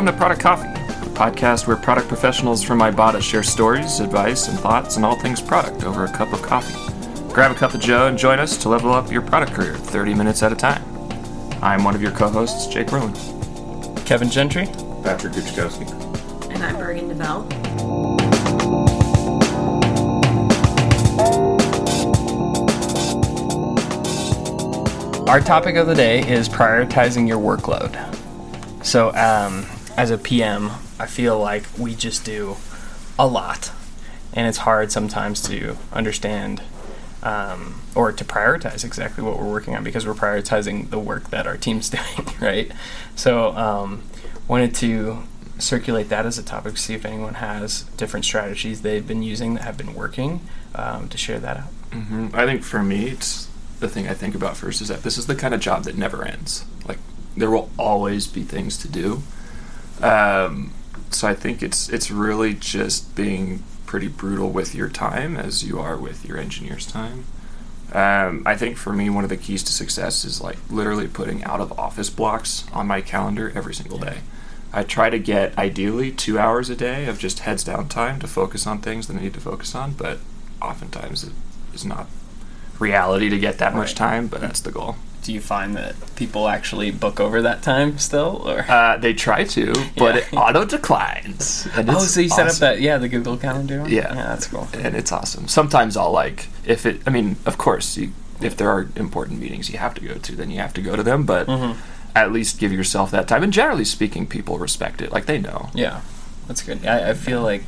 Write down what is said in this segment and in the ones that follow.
Welcome to Product Coffee, a podcast where product professionals from Ibotta share stories, advice, and thoughts on all things product over a cup of coffee. Grab a cup of Joe and join us to level up your product career 30 minutes at a time. I'm one of your co-hosts, Jake Rowan. Kevin Gentry. Patrick Guchkowski. And I'm Bergen DeVell. Our topic of the day is prioritizing your workload. So, um, as a PM, I feel like we just do a lot, and it's hard sometimes to understand um, or to prioritize exactly what we're working on because we're prioritizing the work that our team's doing, right? So, um, wanted to circulate that as a topic, see if anyone has different strategies they've been using that have been working um, to share that out. Mm-hmm. I think for me, it's the thing I think about first is that this is the kind of job that never ends. Like there will always be things to do. Um, so I think it's it's really just being pretty brutal with your time as you are with your engineer's time. Um, I think for me, one of the keys to success is like literally putting out of office blocks on my calendar every single day. I try to get ideally two hours a day of just heads down time to focus on things that I need to focus on, but oftentimes it is not reality to get that much time, but that's the goal. Do you find that people actually book over that time still, or? Uh, they try to, but Yeah. it auto declines. And oh, so you set up awesome. that yeah the Google Calendar one? Yeah. yeah, that's cool. and it's awesome. Sometimes I'll like if it. I mean, of course, you, if there are important meetings you have to go to, then you have to go to them. But Mhm. at least give yourself that time. And generally speaking, people respect it. Like they know. Yeah, that's good. I, I feel like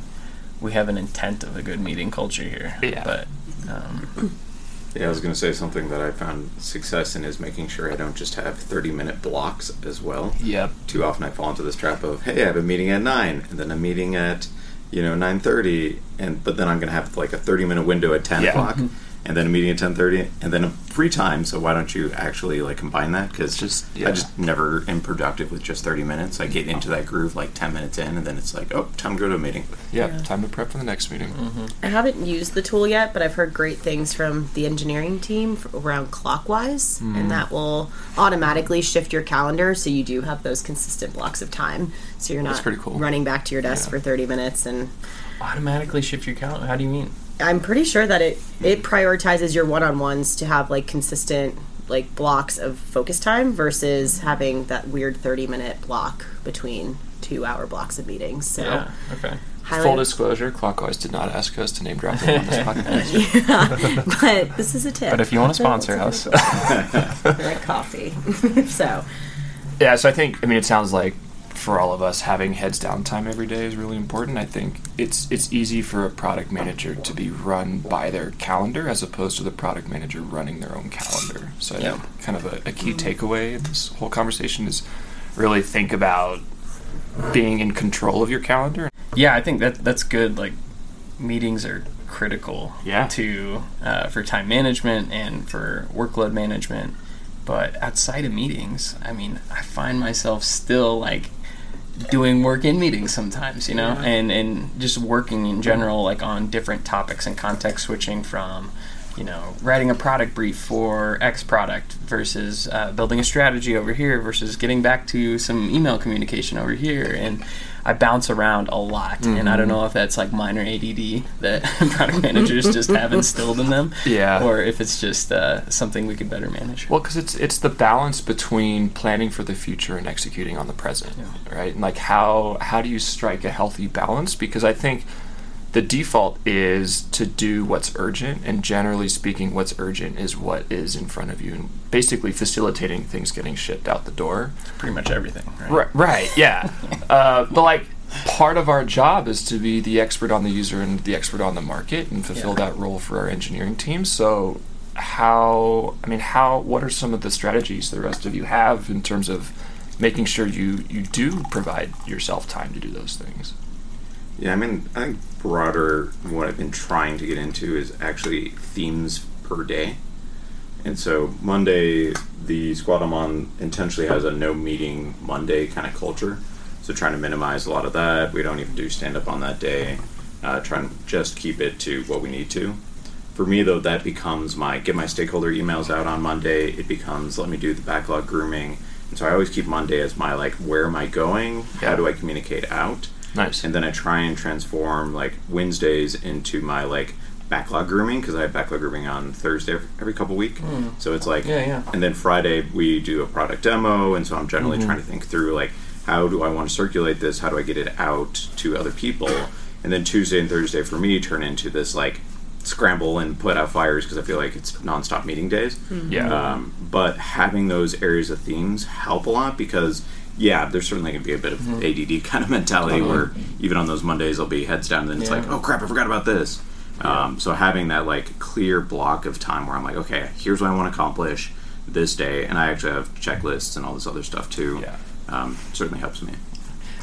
we have an intent of a good meeting culture here. Yeah. but um, Yeah, I was going to say something that I found success in is making sure I don't just have 30 minute blocks as well. Yep. Too often I fall into this trap of, hey, I have a meeting at 9 and then a meeting at, you know, 9.30 and but then I'm going to have like a 30 minute window at 10 Yeah. o'clock mm-hmm. And then a meeting at 10.30 and then a free time. So why don't you actually like combine that? Because Just- yeah. I just never am productive with just 30 minutes. I get into that groove like 10 minutes in and then it's like, oh, time to go to a meeting. Yep. Yeah. Time to prep for the next meeting. Mm-hmm. I haven't used the tool yet, but I've heard great things from the engineering team around clockwise, Mm. and that will automatically shift your calendar so you do have those consistent blocks of time. So you're not cool. running back to your desk Yeah. for 30 minutes. And automatically shift your calendar. How do you mean? I'm pretty sure that it it prioritizes your one-on-ones to have like consistent like blocks of focus time versus having that weird 30 minute block between two hour blocks of meetings. So Yeah. Okay. highly Full disclosure: Clockwise did not ask us to name drop them on this podcast. but this is a tip. But if you want to sponsor us, like coffee. so Yeah, so I think I mean it sounds like for all of us having heads down time every day is really important. I think it's it's easy for a product manager to be run by their calendar as opposed to the product manager running their own calendar. So Yeah. kind of a, a key takeaway in this whole conversation is really think about being in control of your calendar. yeah, I think that that's good. Like meetings are critical. Yeah. To uh, for time management and for workload management. But outside of meetings, I mean, I find myself still like doing work in meetings sometimes, you know, and and just working in general, like on different topics and context switching from, you know, writing a product brief for X product versus uh, building a strategy over here versus getting back to some email communication over here, and I bounce around a lot, and I don't know if that's like minor ADD that product managers just have instilled in them, Yeah. or if it's just uh, something we could better manage. Well, because it's it's the balance between planning for the future and executing on the present, right? And like how how do you strike a healthy balance? Because I think the default is to do what's urgent, and generally speaking, what's urgent is what is in front of you, and basically facilitating things getting shipped out the door. Pretty much everything, right? Right, right, yeah. uh, but like part of our job is to be the expert on the user and the expert on the market and fulfill Yeah. that role for our engineering team. So, how, I mean, how, what are some of the strategies the rest of you have in terms of making sure you, you do provide yourself time to do those things? Yeah, I mean, I think broader what I've been trying to get into is actually themes per day. And so Monday, the squad I'm on intentionally has a no meeting Monday kind of culture. So trying to minimize a lot of that. We don't even do stand up on that day. Uh, trying to just keep it to what we need to. For me, though, that becomes my get my stakeholder emails out on Monday. It becomes let me do the backlog grooming. And so I always keep Monday as my like, where am I going? How do I communicate out? Nice. and then I try and transform like Wednesdays into my like backlog grooming because I have backlog grooming on Thursday every couple week. So it's like. Yeah, yeah. And then Friday we do a product demo, and so I'm generally Mm-hmm. trying to think through like how do I want to circulate this? How do I get it out to other people? And then Tuesday and Thursday for me turn into this like scramble and put out fires because I feel like it's nonstop meeting days. yeah. Um, but having those areas of themes help a lot because, yeah, there's certainly going to be a bit of ADD kind of mentality where even on those Mondays I'll be heads down and then it's Yeah. like, oh crap, I forgot about this. Um, so having that like clear block of time where I'm like, okay, here's what I want to accomplish this day, and I actually have checklists and all this other stuff too. Yeah. Um, certainly helps me.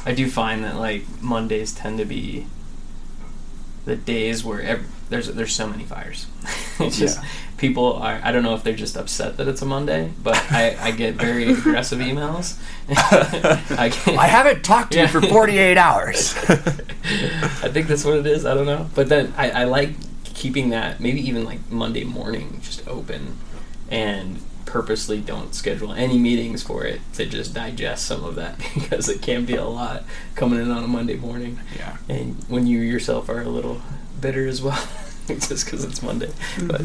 I do find that like Mondays tend to be the days where ev- there's there's so many fires. it's just Yeah. people are. I don't know if they're just upset that it's a Monday, but I, I get very aggressive emails. I, get, I haven't talked to Yeah. you for 48 hours. I think that's what it is. I don't know, but then I, I like keeping that maybe even like Monday morning just open, and purposely don't schedule any meetings for it to just digest some of that because it can be a lot coming in on a Monday morning. yeah. and when you yourself are a little bitter as well just because it's monday but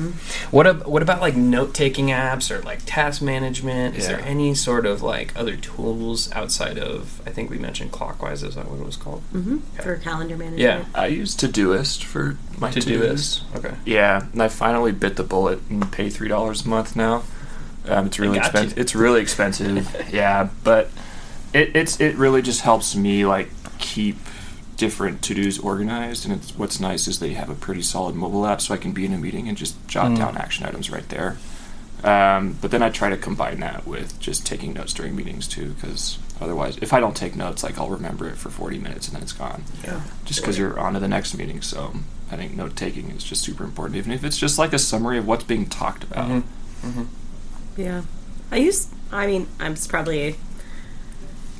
what, ab- what about like note-taking apps or like task management is there any sort of like other tools outside of i think we mentioned clockwise is that what it was called hmm Okay. For calendar management. yeah I use Todoist for my to do this okay Yeah, and I finally bit the bullet and pay three dollars a month now. Um, it's really expensive. It's really expensive. yeah, but it, it's it really just helps me like keep different to dos organized. And it's, what's nice is they have a pretty solid mobile app, so I can be in a meeting and just jot Mm. down action items right there. Um, but then I try to combine that with just taking notes during meetings too, because otherwise, if I don't take notes, like I'll remember it for forty minutes and then it's gone Yeah. just because you're on to the next meeting. So I think note taking is just super important, even if it's just like a summary of what's being talked about. Mhm. Mm-hmm. Yeah. I use, I mean, I'm probably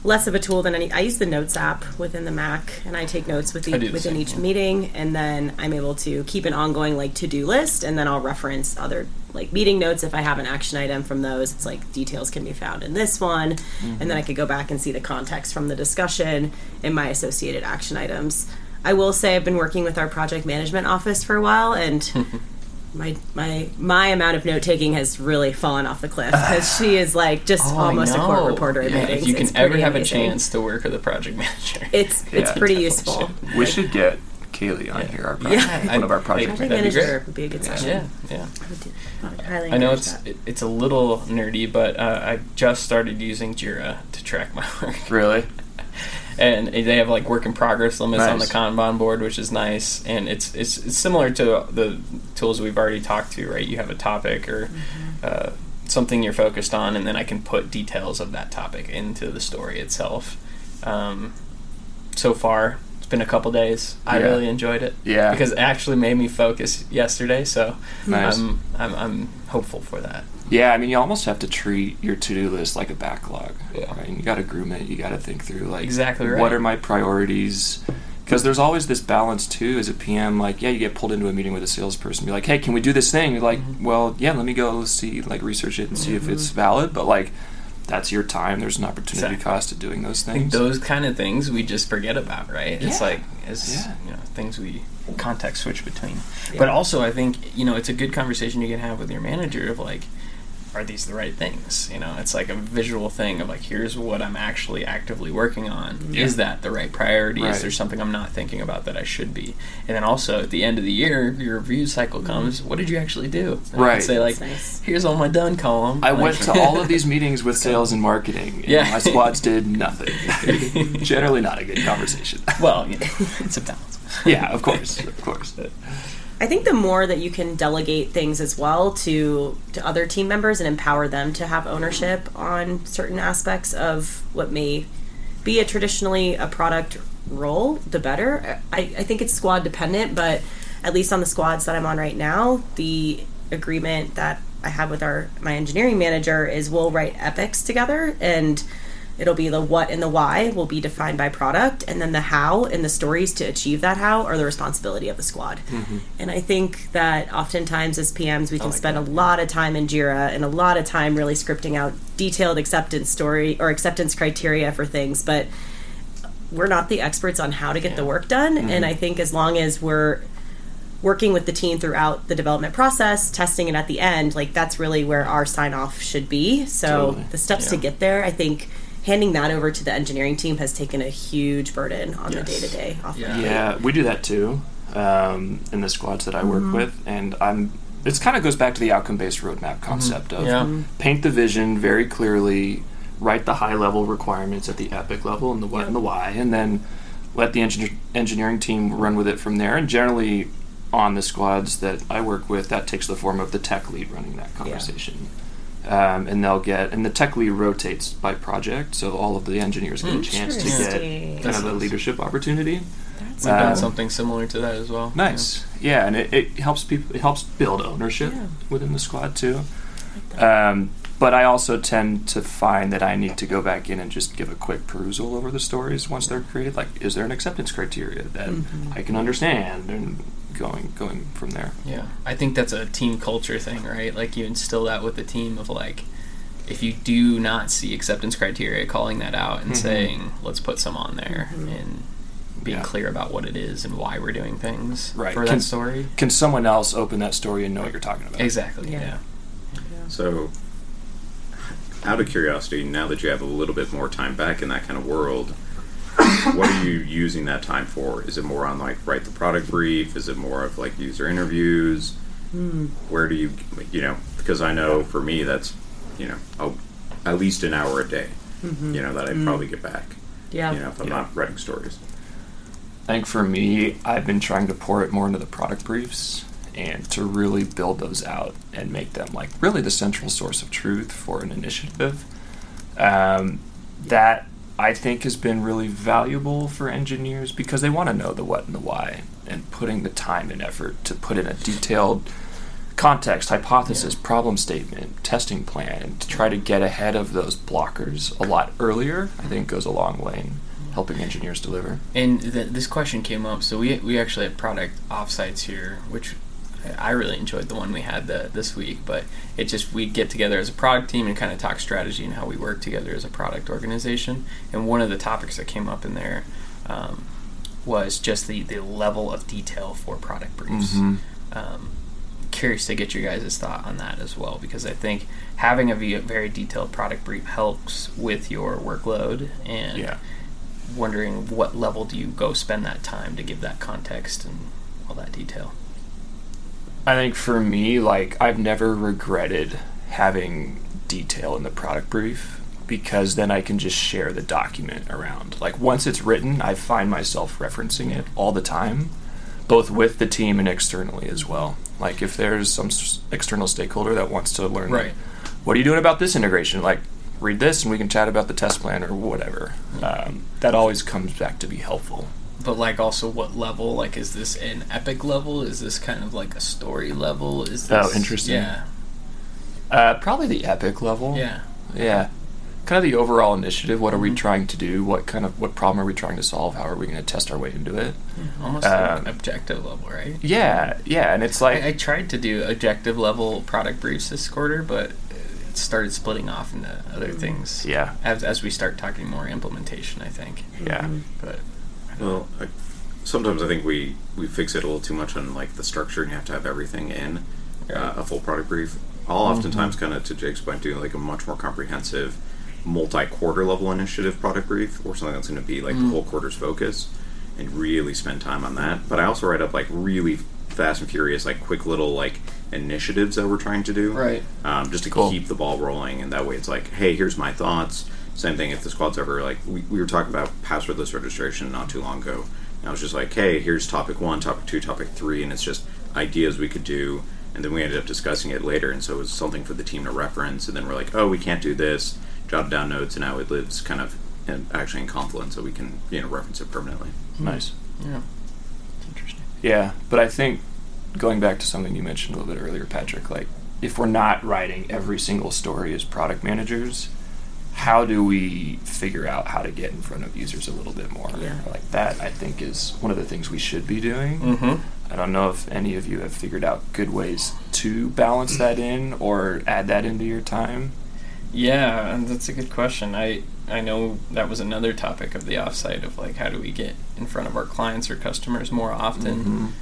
less of a tool than any. I use the Notes app within the Mac, and I take notes with the, within each thing. meeting, and then I'm able to keep an ongoing like to do list, and then I'll reference other like meeting notes if I have an action item from those. It's like details can be found in this one, and then I could go back and see the context from the discussion in my associated action items. I will say I've been working with our project management office for a while, and my my my amount of note taking has really fallen off the cliff because she is like just Oh, almost a court reporter Yeah, meetings. if you can It's ever have amazing. a chance to work with a project manager it's it's Yeah. pretty useful. We should get Kaylee on here, our project, Yeah. one of our project Project That'd be manager would be a good session. yeah yeah I I would highly I know it's that. it, it's a little nerdy, but uh, I just started using Jira to track my work. Really? And they have like work in progress limits on the Nice. Kanban board, which is nice. And it's, it's it's similar to the tools we've already talked to, right? You have a topic or uh, something you're focused on, and then I can put details of that topic into the story itself. Um, so far, it's been a couple days. I Yeah. really enjoyed it. Yeah. because it actually made me focus yesterday. So Nice. I'm, I'm I'm hopeful for that. Yeah, I mean, you almost have to treat your to-do list like a backlog. Yeah. Right? You got to groom it. You got to think through like Exactly right. What are my priorities? Because there's always this balance too. As a PM, like yeah, you get pulled into a meeting with a salesperson. Be like, hey, can we do this thing? You're like, Mm-hmm. well, yeah, let me go see, like, research it and see if it's valid. But like, that's your time. There's an opportunity Exactly. cost to doing those things. those kind of things we just forget about, right? It's like it's Yeah. you know things we context switch between. But also, I think you know it's a good conversation you can have with your manager of like, are these the right things? You know, it's like a visual thing of like, here's what I'm actually actively working on. Yeah. Is that the right priority? Right. Is there something I'm not thinking about that I should be? And then also at the end of the year, your review cycle mm-hmm. comes. What did you actually do? And I can Right. Say like, nice. here's all my done column. I Like- went to all of these meetings with sales and marketing, and Yeah. my squads did nothing. Generally, not a good conversation. well, you know, it's a balance. yeah, of course, of course. I think the more that you can delegate things as well to to other team members and empower them to have ownership on certain aspects of what may be a traditionally a product role, the better. I, I think it's squad dependent, but at least on the squads that I'm on right now, the agreement that I have with our my engineering manager is we'll write epics together and it'll be the what and the why will be defined by product and then the how and the stories to achieve that how are the responsibility of the squad. Mm-hmm. And i think that oftentimes as pms we can spend a lot of time in jira and a lot of time really scripting out detailed acceptance story or acceptance criteria for things but we're not the experts on how to get the work done. And mm-hmm. i think as long as we're working with the team throughout the development process, testing it at the end, like that's really where our sign off should be. So Totally. the steps to get there, I think handing that over to the engineering team has taken a huge burden on the day to day Yeah. Yeah, we do that too um, in the squads that I work Mm-hmm. with, and I'm. This kind of goes back to the outcome-based roadmap concept of Yeah. paint the vision very clearly, write the high-level requirements at the epic level and the what and the why, and then let the engineer, engineering team run with it from there. And generally, on the squads that I work with, that takes the form of the tech lead running that conversation. Um, and they'll get, and the tech lead rotates by project, so all of the engineers get a chance to get kind That's of a nice. leadership opportunity. We've done Um, something similar to that as well. Nice, yeah, and it, it helps people. It helps build ownership Yeah. within the squad too. Um, but I also tend to find that I need to go back in and just give a quick perusal over the stories once they're created. Like, is there an acceptance criteria that I can understand, and going going from there. Yeah, I think that's a team culture thing, right? Like you instill that with the team of like, if you do not see acceptance criteria, calling that out and Mhm. saying, let's put some on there and being Yeah. clear about what it is and why we're doing things Right. for Can- that story. Can someone else open that story and know what you're talking about? Exactly. Yeah. Yeah. So, out of curiosity, now that you have a little bit more time back in that kind of world, what are you using that time for? Is it more on like write the product brief? Is it more of like user interviews? Hmm. Where do you, you know, because I know for me that's, you know, a, at least an hour a day, mm-hmm. you know, that I mm. probably get back, Yeah. you know, if I'm Yeah. not writing stories. I think for me, I've been trying to pour it more into the product briefs and to really build those out and make them like really the central source of truth for an initiative. Um, that I think has been really valuable for engineers because they want to know the what and the why and putting the time and effort to put in a detailed context, hypothesis, problem statement, testing plan to try to get ahead of those blockers a lot earlier, I think goes a long way in helping engineers deliver. And th- this question came up. So we we actually have product offsites here, which I really enjoyed the one we had the, this week. But it just we get together as a product team and kind of talk strategy and how we work together as a product organization. And one of the topics that came up in there um, was just the the level of detail for product briefs. Mhm. Um, curious to get your guys' thought on that as well because I think having a very detailed product brief helps with your workload and Yeah. wondering what level do you go spend that time to give that context and all that detail. I think for me, like I've never regretted having detail in the product brief because then I can just share the document around. Like once it's written, I find myself referencing it all the time, both with the team and externally as well. Like if there's some s- external stakeholder that wants to learn, Right. what are you doing about this integration? Like read this and we can chat about the test plan or whatever. Um, that always comes back to be helpful. But like also what level? Like is this an epic level? Is this kind of like a story level? Is Oh, interesting. Yeah. Uh, probably the epic level. Yeah. Yeah. Kind of the overall initiative. What are Mm-hmm. we trying to do? What kind of what problem are we trying to solve? How are we going to test our way into it? Almost Um, like objective level, right? Yeah, yeah, and it's like I, I tried to do objective level product briefs this quarter, but it started splitting off into other things. yeah, As, as we start talking more implementation, I think. yeah, But Well, I, sometimes I think we, we fix it a little too much on like the structure, and you have to have everything in uh, a full product brief. I'll oftentimes kind of, to Jake's point, do like a much more comprehensive, multi-quarter level initiative product brief, or something that's going to be like the whole quarter's focus, and really spend time on that. But I also write up like really fast and furious, like quick little like initiatives that we're trying to do, Right. Um, just to Cool. keep the ball rolling, and that way it's like, hey, here's my thoughts. Same thing if the squad's ever like we, we were talking about passwordless registration not too long ago. And I was just like, hey, here's topic one, topic two, topic three, and it's just ideas we could do. And then we ended up discussing it later, and so it was something for the team to reference. And then we're like, oh, we can't do this. Jotted down notes, and now it lives kind of in, actually in Confluence, so we can you know reference it permanently. Hmm. Nice. Yeah. It's interesting. Yeah, but I think going back to something you mentioned a little bit earlier, Patrick, like if we're not writing every single story as product managers, how do we figure out how to get in front of users a little bit more? Yeah. Like that, I think, is one of the things we should be doing. Mm-hmm. I don't know if any of you have figured out good ways to balance that in or add that into your time. Yeah, and that's a good question. I I know that was another topic of the offsite of like how do we get in front of our clients or customers more often.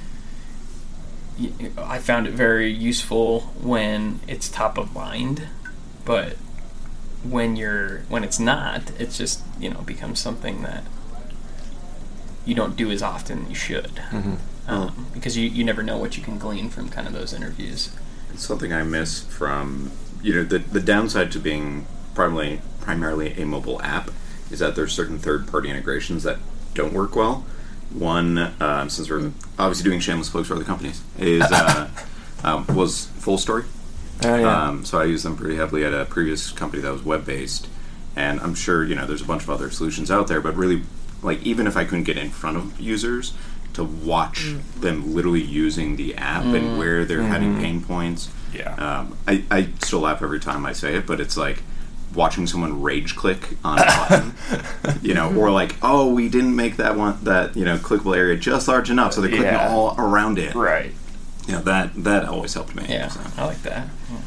I found it very useful when it's top of mind, but when you're when it's not, it's just you know becomes something that you don't do as often as you should. Um, because you, you never know what you can glean from kind of those interviews. It's something I miss from you know the the downside to being primarily primarily a mobile app is that there's certain third party integrations that don't work well. One, um, since we're obviously doing shameless plugs for other companies, is uh, um, was FullStory. Oh Um, so I use them pretty heavily at a previous company that was web based, and I'm sure you know there's a bunch of other solutions out there. But really, like even if I couldn't get in front of users to watch them literally using the app and where they're having pain points, yeah. um, I, I still laugh every time I say it, but it's like watching someone rage click on a button, you know, or like, oh, we didn't make that one that you know clickable area just large enough, so they're clicking Yeah. all around it. right. You know that that always helped me. Yeah, so. I like that. Yeah.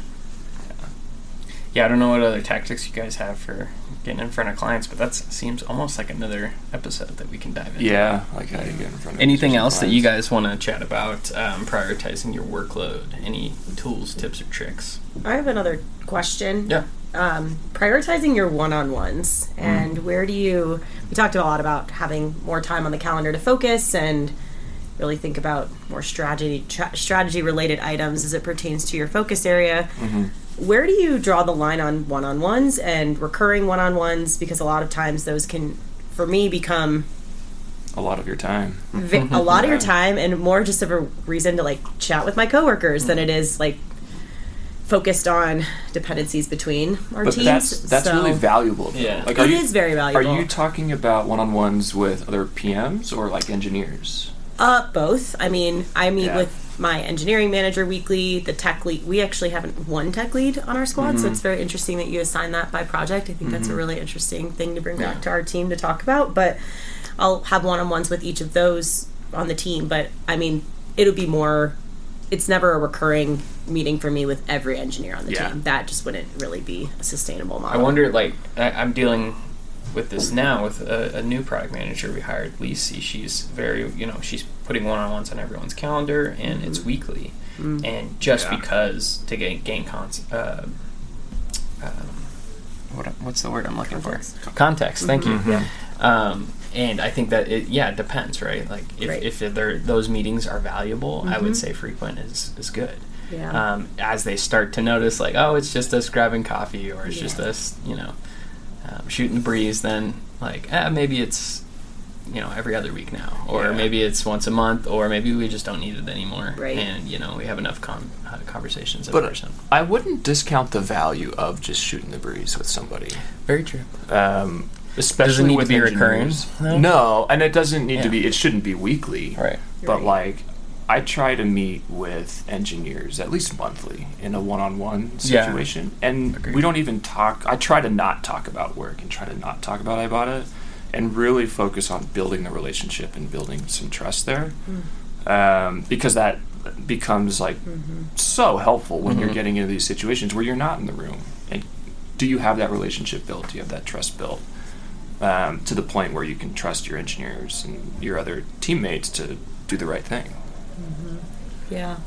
yeah, I don't know what other tactics you guys have for getting in front of clients, but that seems almost like another episode that we can dive into. Yeah, like how you get in front of Anything users and else that you guys want to chat about um, prioritizing your workload? Any tools, tips, or tricks? I have another question. Yeah. um, prioritizing your one-on-ones and where do you we talked a lot about having more time on the calendar to focus and really think about more strategy tra- strategy related items as it pertains to your focus area mm-hmm. where do you draw the line on one-on-ones and recurring one-on-ones because a lot of times those can for me become a lot of your time. vi- a lot of your time and more just of a reason to like chat with my coworkers than it is like focused on dependencies between our But teams. that's that's So- really valuable. Though. Yeah. like It you, is very valuable. Are you talking about one-on-ones with other PMs or like engineers? Uh, both. I mean, I meet Yeah. with my engineering manager weekly, the tech lead. We actually haven't one tech lead on our squad, Mm-hmm. so it's very interesting that you assign that by project. I think that's a really interesting thing to bring back to our team to talk about. But I'll have one on ones with each of those on the team. But I mean, it'll be more. It's never a recurring meeting for me with every engineer on the Yeah. team. That just wouldn't really be a sustainable model. I wonder, like, I, I'm dealing with this now with a, a new product manager we hired, Lisi. She's very, you know, she's putting one-on-ones on everyone's calendar, and it's weekly. And just Yeah. because to gain gain cons, uh, um, what what's the word I'm looking Context. for? Context. Thank you. Yeah. Um, and I think that it, yeah, it depends, right? Like if, Right. if they're, those meetings are valuable, I would say frequent is, is good. Yeah. Um, as they start to notice, like, oh, it's just us grabbing coffee, or it's just us, you know, um, shooting the breeze. Then, like, eh, maybe it's, you know, every other week now, or Yeah. maybe it's once a month, or maybe we just don't need it anymore, Right. and you know, we have enough con- uh, conversations in But person. I wouldn't discount the value of just shooting the breeze with somebody. Very true. Um, especially need to with be recurring, engineers. though? No, and it doesn't need to be. It shouldn't be weekly. Right. But Right. like, I try to meet with engineers at least monthly in a one-on-one Yeah. situation, and Agreed. we don't even talk. I try to not talk about work and try to not talk about Ibotta, and really focus on building the relationship and building some trust there, um, because that becomes like so helpful when you're Mhm. getting into these situations where you're not in the room. And do you have that relationship built? Do you have that trust built? Um, to the point where you can trust your engineers and your other teammates to do the right thing. Mm-hmm. Yeah.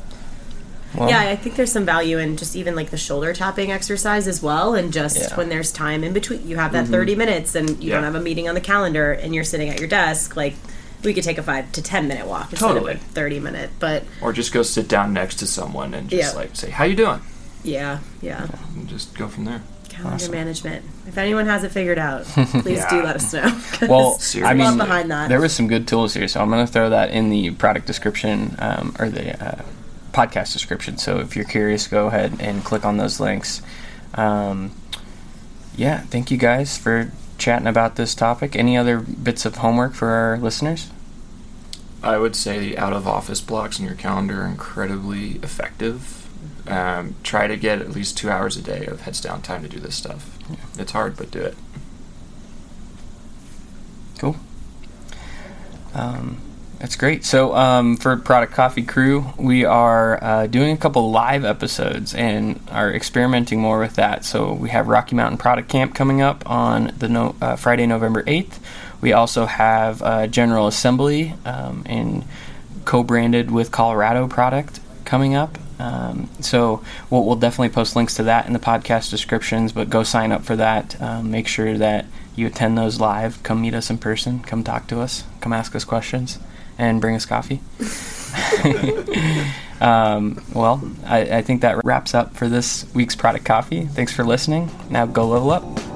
Well, yeah, I think there's some value in just even like the shoulder tapping exercise as well, and just Yeah. when there's time in between, you have that mm-hmm. 30 minutes, and you Yeah. don't have a meeting on the calendar, and you're sitting at your desk, like we could take a five to 10 minute walk instead Totally. of a 30 minute. But Or just go sit down next to someone and just Yeah. like say, "How you doing?" yeah, yeah, And just go from there. Calendar management. If anyone has it figured out, please do let us know. Well, I I'm mean, behind that. there was some good tools here, so I'm going to throw that in the product description um, or the uh, podcast description. So if you're curious, go ahead and click on those links. Um, yeah, thank you guys for chatting about this topic. Any other bits of homework for our listeners? I would say the out of office blocks in your calendar are incredibly effective. Um, try to get at least two hours a day of heads down time to do this stuff. It's hard, but do it. Cool. Um, that's great. So, um, for Product Coffee Crew, we are uh, doing a couple live episodes and are experimenting more with that. So, we have Rocky Mountain Product Camp coming up on the no- uh, Friday, November 8th. We also have uh, General Assembly um, and co branded with Colorado product coming up. Um, so we'll, we'll definitely post links to that in the podcast descriptions, but go sign up for that. Um, make sure that you attend those live. Come meet us in person. Come talk to us. Come ask us questions and bring us coffee. um, well, I, I think that wraps up for this week's product coffee. Thanks for listening. Now go level up.